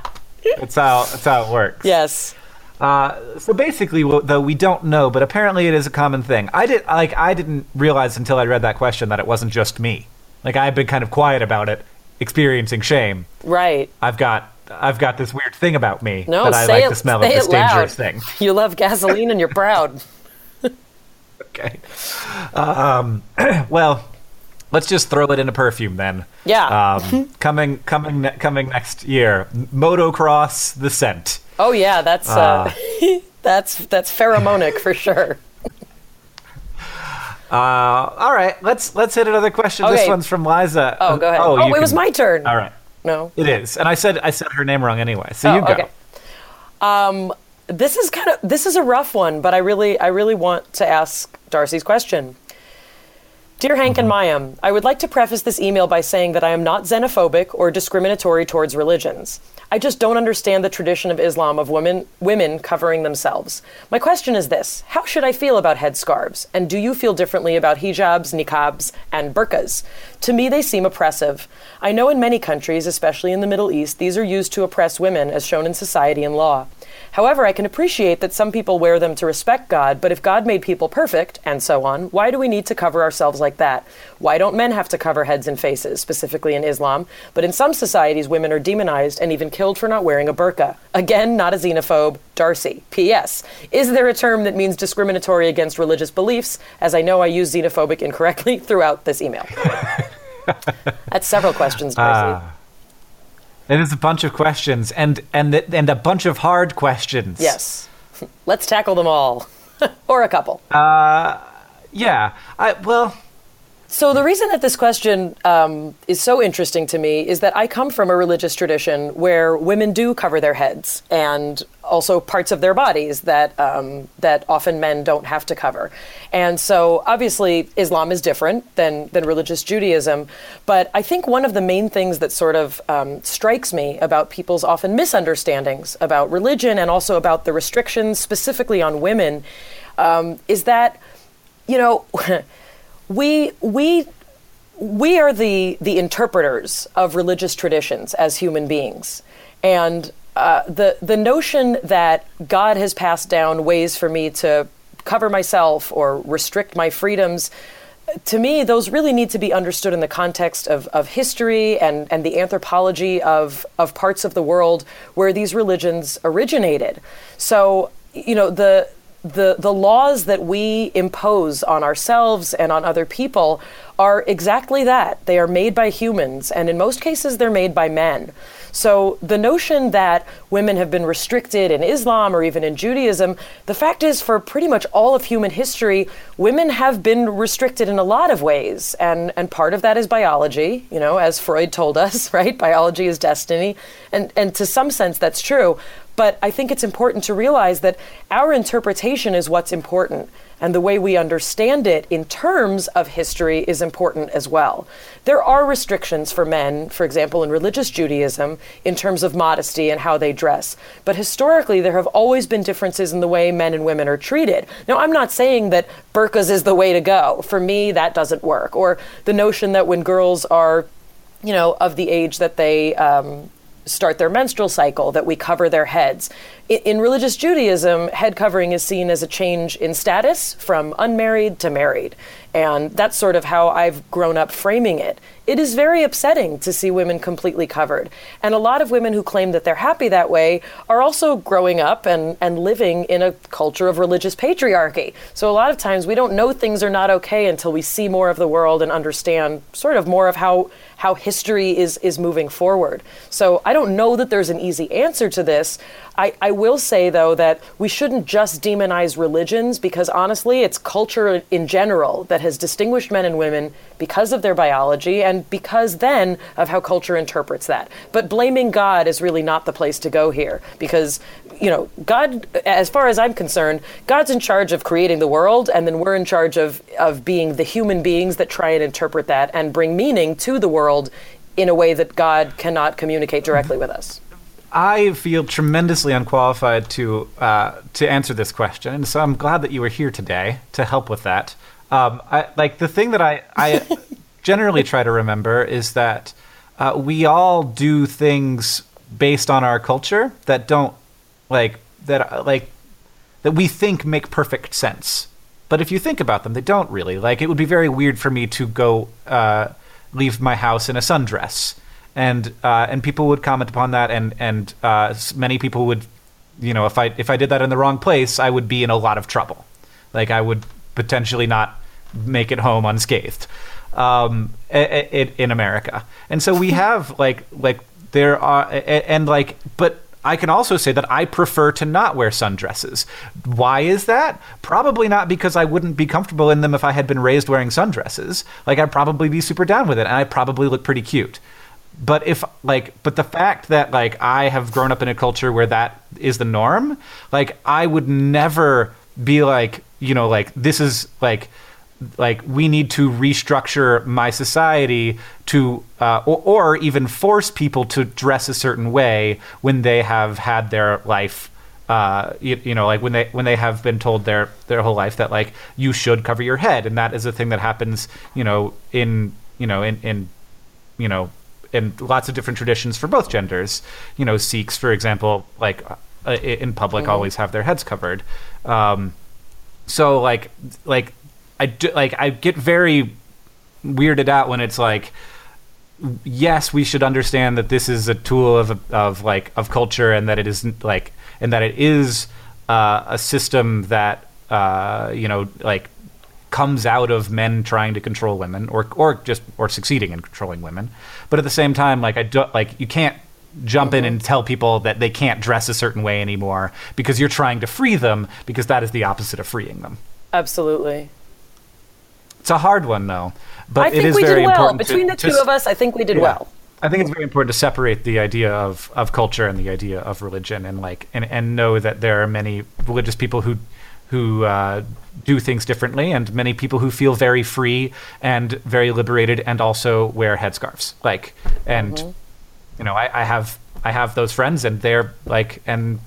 that's how that's how it works. yes Uh, so basically, though we don't know, but apparently it is a common thing. I did like I didn't realize until I read that question that it wasn't just me. Like I've been kind of quiet about it, experiencing shame. right I've got I've got this weird thing about me no that I like it, the smell of this dangerous thing. you love gasoline and you're proud Okay. Um, well, let's just throw it in a perfume then. Yeah. Um, coming coming ne- coming next year, motocross the scent. Oh yeah, that's uh, that's that's pheromonic for sure. Uh, all right, let's let's hit another question. This one's from Liza. Oh, go ahead. Oh, Oh, it was my turn. All right, No. it is, and I said I said her name wrong anyway. So Oh, you go. okay. Um, this is kind of this is a rough one, but I really I really want to ask Darcy's question. Dear Hank and mm-hmm. Mayim, I would like to preface this email by saying that I am not xenophobic or discriminatory towards religions. I just don't understand the tradition of Islam of women women covering themselves. My question is this: How should I feel about headscarves? And do you feel differently about hijabs, niqabs, and burqas? To me, they seem oppressive. I know in many countries, especially in the Middle East, these are used to oppress women as shown in society and law. However, I can appreciate that some people wear them to respect God, but if God made people perfect, and so on, why do we need to cover ourselves like that? Why don't men have to cover heads and faces, specifically in Islam? But in some societies, women are demonized and even killed for not wearing a burqa. Again, not a xenophobe. Darcy. P.S. Is there a term that means discriminatory against religious beliefs? As I know I use xenophobic incorrectly throughout this email. That's several questions, Darcy. Ah. It is a bunch of questions, and and and a bunch of hard questions. yes. Let's tackle them all. or a couple. Uh, Yeah. I well. So the reason that this question um, is so interesting to me is that I come from a religious tradition where women do cover their heads and also parts of their bodies that um, that often men don't have to cover. And so obviously Islam is different than than religious Judaism, but I think one of the main things that sort of um, strikes me about people's often misunderstandings about religion and also about the restrictions specifically on women um, is that you know. we we we are the the interpreters of religious traditions as human beings, and uh, the the notion that God has passed down ways for me to cover myself or restrict my freedoms. To me, those really need to be understood in the context of, of history and, and the anthropology of, of parts of the world where these religions originated. So, you know, the the the laws that we impose on ourselves and on other people are exactly that. They are made by humans, and in most cases, they're made by men. So the notion that women have been restricted in Islam or even in Judaism, the fact is, for pretty much all of human history, women have been restricted in a lot of ways, and and part of that is biology. You know, as Freud told us, right? Biology is destiny, and and to some sense, that's true. But I think it's important to realize that our interpretation is what's important and the way we understand it in terms of history is important as well. There are restrictions for men, for example, in religious Judaism, in terms of modesty and how they dress. But historically, there have always been differences in the way men and women are treated. Now, I'm not saying that burqas is the way to go. For me, that doesn't work. Or the notion that when girls are you know, of the age that they um, start their menstrual cycle, that we cover their heads. In, in, religious Judaism, head covering is seen as a change in status from unmarried to married. And that's sort of how I've grown up framing it. It is very upsetting to see women completely covered. And a lot of women who claim that they're happy that way are also growing up and, and living in a culture of religious patriarchy. So a lot of times we don't know things are not okay until we see more of the world and understand sort of more of how how history is is moving forward. So I don't know that there's an easy answer to this. I, I will say though that we shouldn't just demonize religions because honestly it's culture in general that has distinguished men and women because of their biology and because then of how culture interprets that. But blaming God is really not the place to go here because you know, God, as far as I'm concerned, God's in charge of creating the world, and then we're in charge of, of being the human beings that try and interpret that and bring meaning to the world in a way that God cannot communicate directly with us. I feel tremendously unqualified to uh, to answer this question, and so I'm glad that you were here today to help with that. Um, I, like the thing that I, I generally try to remember is that uh, we all do things based on our culture that don't like that like that we think make perfect sense. But if you think about them, they don't really. Like it would be very weird for me to go uh, leave my house in a sundress, and uh, and people would comment upon that, and and uh, many people would, you know, if I if I did that in the wrong place, I would be in a lot of trouble. Like I would potentially not make it home unscathed um, in America, and so we have like like there are and like but I can also say that I prefer to not wear sundresses. Why is that? Probably not because I wouldn't be comfortable in them if I had been raised wearing sundresses. Like I'd probably be super down with it and I'd probably look pretty cute. But if like but the fact that like I have grown up in a culture where that is the norm, like I would never be like, you know, like this is like like we need to restructure my society to uh, or, or, even force people to dress a certain way when they have had their life uh, you, you, know like when they when they have been told their their whole life that like you should cover your head. And that is a thing that happens you know in you know in in you know in lots of different traditions for both genders. You know Sikhs for example like uh, in public mm-hmm. always have their heads covered. Um, so like like I do, like I get very weirded out when it's like yes we should understand that this is a tool of of like of culture and that it is like and that it is uh, a system that uh, you know like comes out of men trying to control women or or just or succeeding in controlling women. But at the same time like I do like you can't jump in mm-hmm. and tell people that they can't dress a certain way anymore because you're trying to free them because that is the opposite of freeing them absolutely it's a hard one though, but I it is we very did well. important. Between to, the two to, of us, I think we did yeah. well. I think it's very important to separate the idea of, of culture and the idea of religion, and like and, and know that there are many religious people who who uh, do things differently, and many people who feel very free and very liberated, and also wear headscarves. Like, and mm-hmm. You know, I, I have I have those friends, and they're like, and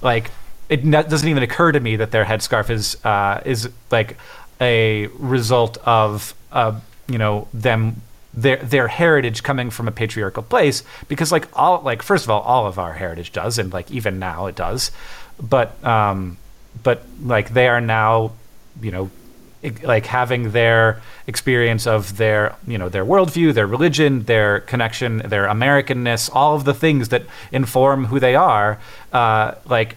like, it doesn't even occur to me that their headscarf is uh, is like a result of uh, you know them their their heritage coming from a patriarchal place because like all like first of all all of our heritage does and like even now it does. But um but like they are now you know like having their experience of their you know their worldview their religion their connection their americanness all of the things that inform who they are uh like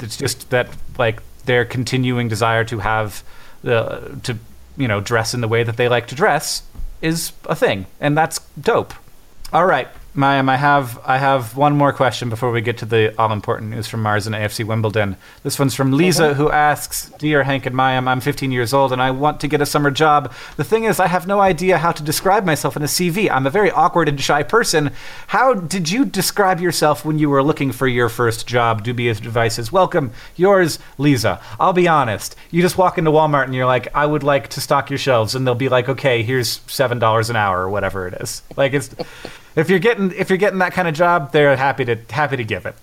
it's just that like their continuing desire to have the to you know dress in the way that they like to dress is a thing, and that's dope. All right, Mayim, I have I have one more question before we get to the all important news from Mars and AFC Wimbledon. This one's from Lisa, who asks, "Dear Hank and Mayim, I'm 15 years old and I want to get a summer job. The thing is, I have no idea how to describe myself in a CV. I'm a very awkward and shy person. How did you describe yourself when you were looking for your first job? Dubious advice is welcome. Yours, Lisa. I'll be honest. You just walk into Walmart and you're like, I would like to stock your shelves, and they'll be like, okay, here's seven dollars an hour or whatever it is. Like it's." If you're getting if you're getting that kind of job, they're happy to happy to give it.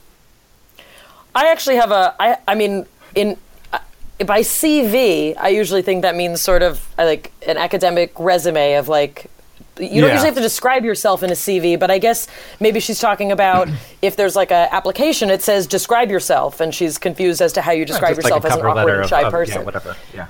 I actually have a. I. I mean, in uh, by CV, I usually think that means sort of like an academic resume of like. You don't Yeah. usually have to describe yourself in a CV, but I guess maybe she's talking about if there's like an application, it says describe yourself, and she's confused as to how you describe Just like yourself as an awkward and shy of- person. Yeah, whatever. Yeah.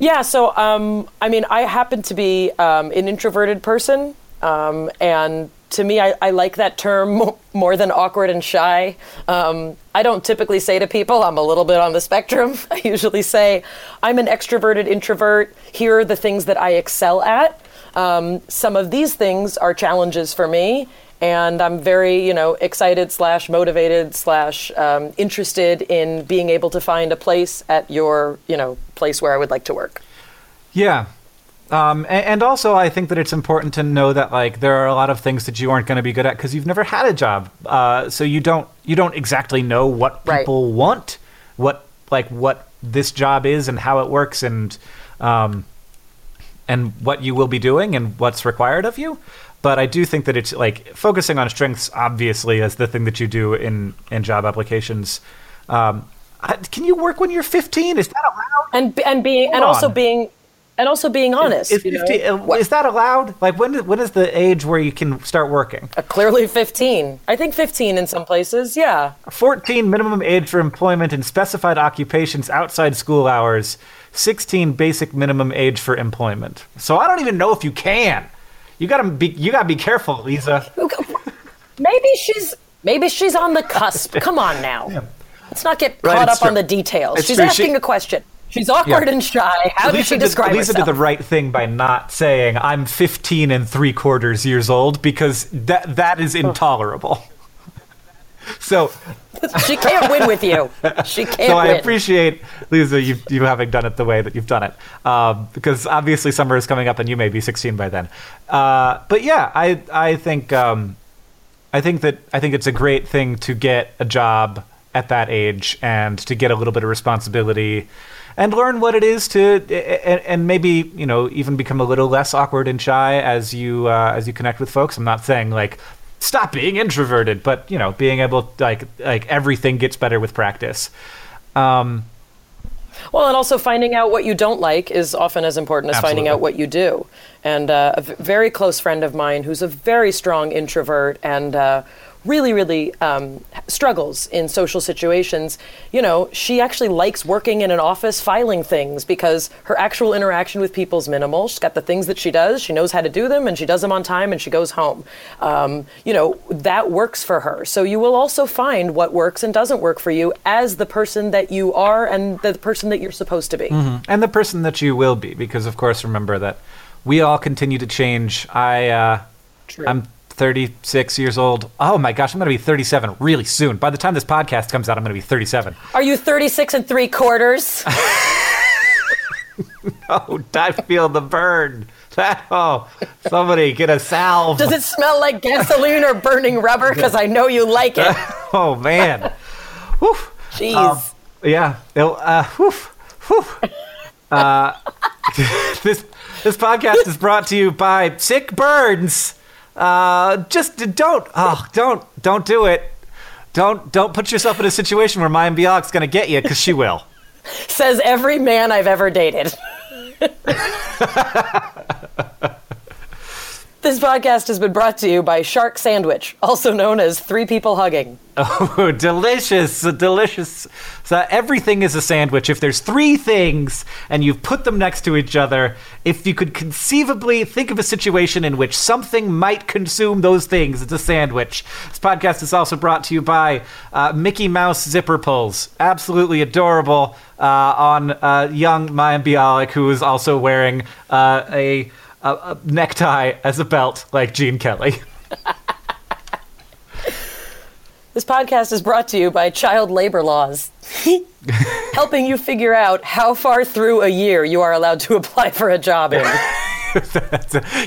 Yeah, so um, I mean, I happen to be um, an introverted person, um, and to me, I, I like that term more than awkward and shy. Um, I don't typically say to people, I'm a little bit on the spectrum. I usually say, I'm an extroverted introvert. Here are the things that I excel at. Um, some of these things are challenges for me, and I'm very, you know, excited slash motivated slash um, interested in being able to find a place at your, you know, place where I would like to work. Yeah. Um, a- and, also, I think that it's important to know that like there are a lot of things that you aren't going to be good at because you've never had a job, uh, so you don't you don't exactly know what Right. people want, what like what this job is and how it works, and um, and what you will be doing and what's required of you. But I do think that it's like focusing on strengths, obviously, as the thing that you do in in job applications. Um, can you work when you're 15? Is that allowed? and and being and also being and also being honest. Is, you 50 uh, is that allowed? Like when is, when is the age where you can start working? Uh, clearly 15. I think 15 in some places. Yeah. 14 minimum age for employment in specified occupations outside school hours. 16 basic minimum age for employment. So I don't even know if you can. You gotta be you gotta be careful, Lisa. Maybe she's maybe she's on the cusp. Come on now. Let's not get Right, caught it's up on the details. It's she's true. asking She- a question. She's awkward Yeah. and shy. How she did, describe Lisa herself? did the right thing by not saying I'm 15 and three quarters years old because that that is intolerable. So she can't win with you. She can't so I win. appreciate Lisa you you having done it the way that you've done it um, because obviously summer is coming up and you may be 16 by then. Uh, but yeah, I I think um, I think that I think it's a great thing to get a job at that age and to get a little bit of responsibility and learn what it is to and, and maybe you know even become a little less awkward and shy as you uh, as you connect with folks. I'm not saying like stop being introverted, but you know being able to, like like everything gets better with practice. Um, Well, and also finding out what you don't like is often as important as finding out what you do. And uh, a v- very close friend of mine who's a very strong introvert and uh, really, really um, struggles in social situations, you know, she actually likes working in an office filing things because her actual interaction with people is minimal. She's got the things that she does, she knows how to do them, and she does them on time, and she goes home. Um, you know, that works for her. So you will also find what works and doesn't work for you as the person that you are and the person that you're supposed to be. and the person that you will be, because of course, remember that we all continue to change. I, uh, True. I'm 36 years old. Oh my gosh, I'm going to be 37 really soon. By the time this podcast comes out, I'm going to be 37. Are you 36 and three quarters? Oh, I feel the burn. That, oh, somebody get a salve. Does it smell like gasoline or burning rubber? Because I know you like it. Oh man. Whew. Jeez. Um, yeah. Uh, whew, whew. Uh, this this podcast is brought to you by Sick Burns. Uh, just don't, oh, don't, don't do it. Don't, don't put yourself in a situation where Mayim Bialik's gonna get you, because she will. Says every man I've ever dated. this podcast has been brought to you by Shark Sandwich, also known as Three People Hugging. Oh, delicious, delicious. So everything is a sandwich. If there's three things and you've put them next to each other, if you could conceivably think of a situation in which something might consume those things, it's a sandwich. This podcast is also brought to you by uh, Mickey Mouse zipper pulls. Absolutely adorable uh, on uh, young Mayim Bialik, who is also wearing uh, a, a, a necktie as a belt like Gene Kelly. This podcast is brought to you by child labor laws, helping you figure out how far through a year you are allowed to apply for a job in.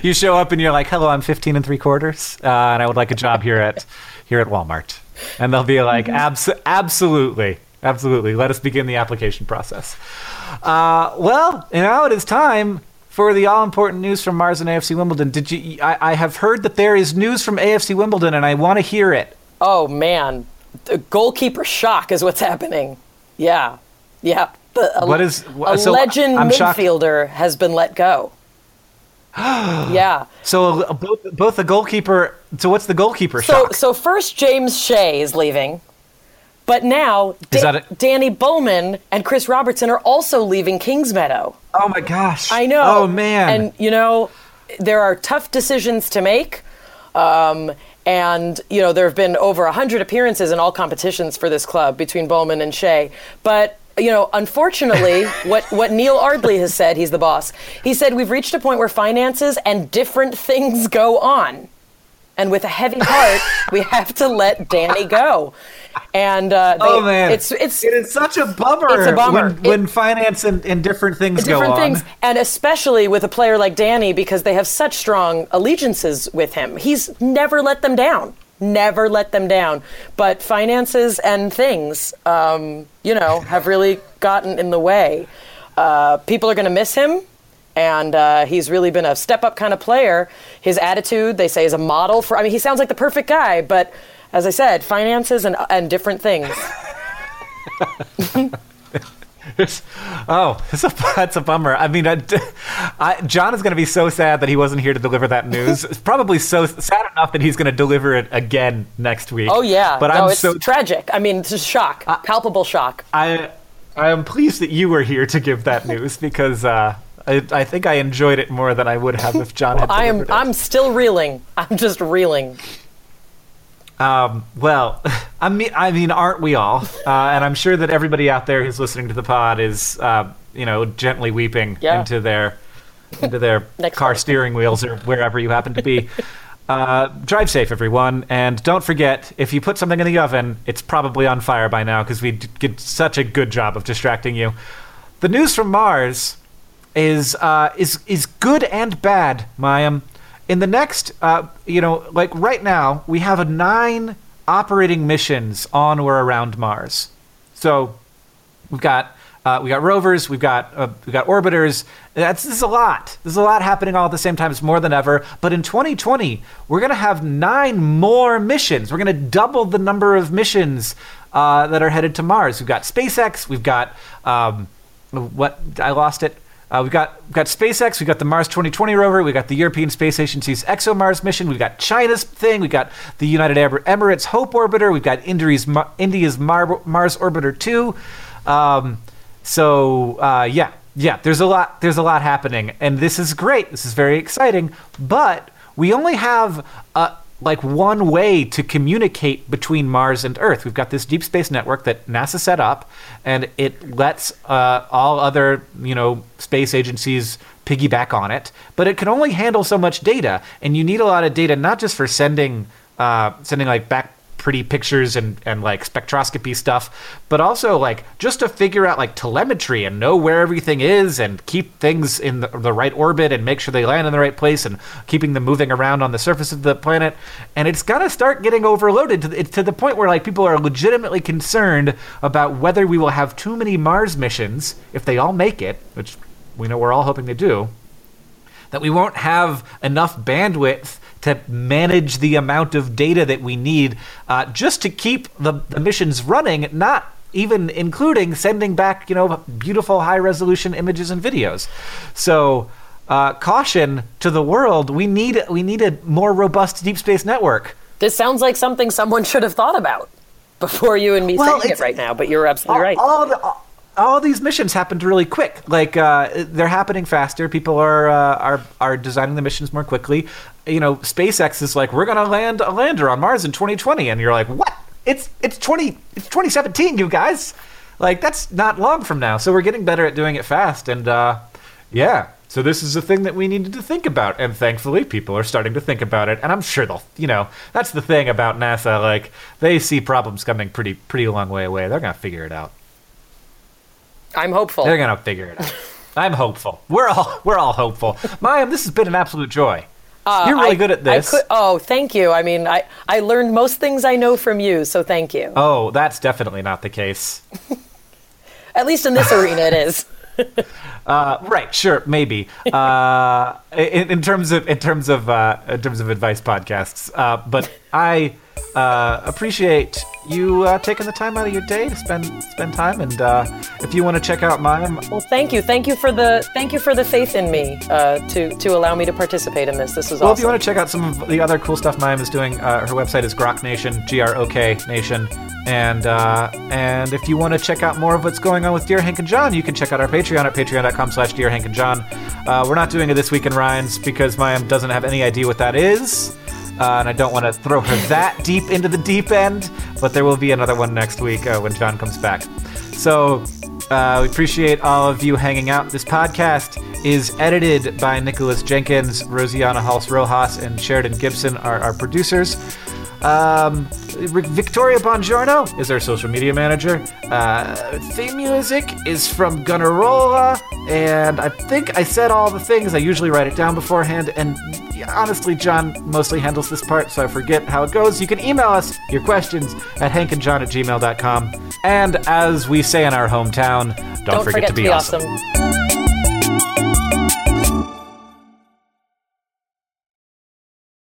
you show up and you're like, "Hello, I'm 15 and three quarters, uh, and I would like a job here at here at Walmart." And they'll be like, Abs- "Absolutely, absolutely. Let us begin the application process." Uh, well, now it is time for the all-important news from Mars and AFC Wimbledon. Did you? I, I have heard that there is news from AFC Wimbledon, and I want to hear it. Oh man, the goalkeeper shock is what's happening. Yeah, yeah. The, a, What is- a so legend I'm shocked- midfielder has been let go. yeah. So uh, both both the goalkeeper. So what's the goalkeeper So shock? so first James Shea is leaving, but now Da-? Dannie Bulman and Chris Robertson are also leaving Kingsmeadow. oh my gosh! I know. Oh man! And you know, there are tough decisions to make. Um, and you know, there have been over hundred appearances in all competitions for this club between Bowman and Shea. But you know, unfortunately, what what Neal Ardley has said, he's the boss. He said we've reached a point where finances and different things go on. And with a heavy heart, we have to let Danny go. And uh, they, oh man! it's it's it is such a bummer. It's a bummer. when, It- when finance and, and different things go different on. things and especially with a player like danny because they have such strong allegiances with him he's never let them down never let them down but finances and things um, you know have really gotten in the way uh, people are going to miss him and uh, he's really been a step up kind of player his attitude they say is a model for i mean he sounds like the perfect guy but as i said finances and, and different things oh, it's a, that's a bummer. I mean, I, I, John is going to be so sad that he wasn't here to deliver that news. probably so sad enough that he's going to deliver it again next week. oh yeah but no I'm it's so tragic i mean it's a shock palpable shock I I am pleased that you were here to give that news because uh, I, I think I enjoyed it more than I would have if John had I am it. I'm still reeling. I'm just reeling. Um, well, I mean, I mean, aren't we all? Uh, and I'm sure that everybody out there who's listening to the pod is, uh, you know, gently weeping Yeah. into their into their car one. steering wheels or wherever you happen to be. Uh, drive safe, everyone, and don't forget if you put something in the oven, it's probably on fire by now because we did such a good job of distracting you. The news from Mars is uh, is is good and bad, Mayim. In the next, uh, you know, like right now, we have a nine operating missions on or around Mars. So we've got uh, we got rovers, we've got uh, we got orbiters. That's this is a lot. There's a lot happening all at the same time. It's more than ever. But in 2020, we're gonna have nine more missions. We're gonna double the number of missions uh, that are headed to Mars. We've got SpaceX. We've got um, what I lost it. Uh, we've got we've got SpaceX, we've got the Mars 2020 rover, we've got the European Space Agency's ExoMars mission, we've got China's thing, we've got the United Arab Emirates Hope orbiter, we've got India's, India's Mar- Mars orbiter 2. Um, so uh, yeah, yeah, there's a lot there's a lot happening, and this is great. This is very exciting, but we only have like one way to communicate between Mars and Earth. We've got this deep space network that NASA set up, and it lets uh, all other you know space agencies piggyback on it. But it can only handle so much data, and you need a lot of data not just for sending uh, sending like back pretty pictures and, and like spectroscopy stuff, but also like just to figure out like telemetry and know where everything is and keep things in the, the right orbit and make sure they land in the right place and keeping them moving around on the surface of the planet. And it's gonna start getting overloaded to the, to the point where like people are legitimately concerned about whether we will have too many Mars missions if they all make it, which we know we're all hoping they do that we won't have enough bandwidth to manage the amount of data that we need uh, just to keep the, the missions running, not even including sending back, you know, beautiful high resolution images and videos. So, uh, caution to the world: we need we need a more robust deep space network. This sounds like something someone should have thought about before you and me Well, saying it right now. But you're absolutely right. All the, all, all these missions happened really quick. Like uh, they're happening faster. People are uh, are are designing the missions more quickly. You know, SpaceX is like, we're gonna land a lander on Mars in 2020, and you're like, what? It's it's 20 it's 2017, you guys. Like that's not long from now. So we're getting better at doing it fast, and uh, Yeah. So this is a thing that we needed to think about, and thankfully, people are starting to think about it. And I'm sure they'll, you know, that's the thing about NASA. Like they see problems coming pretty, pretty long way away. They're gonna figure it out. I'm hopeful. They're gonna figure it out. I'm hopeful. We're all, we're all hopeful. Mayim, this has been an absolute joy. You're really Uh, I- good at I this. could- oh, thank you. I mean, I, I learned most things I know from you, so thank you. oh, that's definitely not the case. At least in this arena, it is. Uh, right, sure, maybe. Uh, in, in terms of in terms of uh, in terms of advice podcasts, uh, but I uh, appreciate you uh, taking the time out of your day to spend spend time. And uh, if you want to check out mine, Well, thank you, thank you for the thank you for the faith in me uh, to to allow me to participate in this. This was well, if you want to check out some of the other cool stuff Mayim is doing, uh, her website is Grok Nation, G R O K Nation. And uh, and if you want to check out more of what's going on with Dear Hank and John, you can check out our Patreon at patreon.com slash Dear Hank and John. Uh, we're not doing it this week in Ryan's because Mayim doesn't have any idea what that is. Uh, and I don't want to throw her that deep into the deep end, but there will be another one next week uh, when John comes back. So uh, we appreciate all of you hanging out. This podcast is edited by Nicholas Jenkins, Rosianna Halse Rojas, and Sheridan Gibson are our producers. Um, Victoria Bongiorno is our social media manager. Uh, theme music is from Gunnarolla, and I think I said all the things. I usually write it down beforehand, and honestly, John mostly handles this part, so I forget how it goes. You can email us your questions at hankandjohn at gmail.com. And as we say in our hometown, don't, Don't forget, to be, awesome. awesome.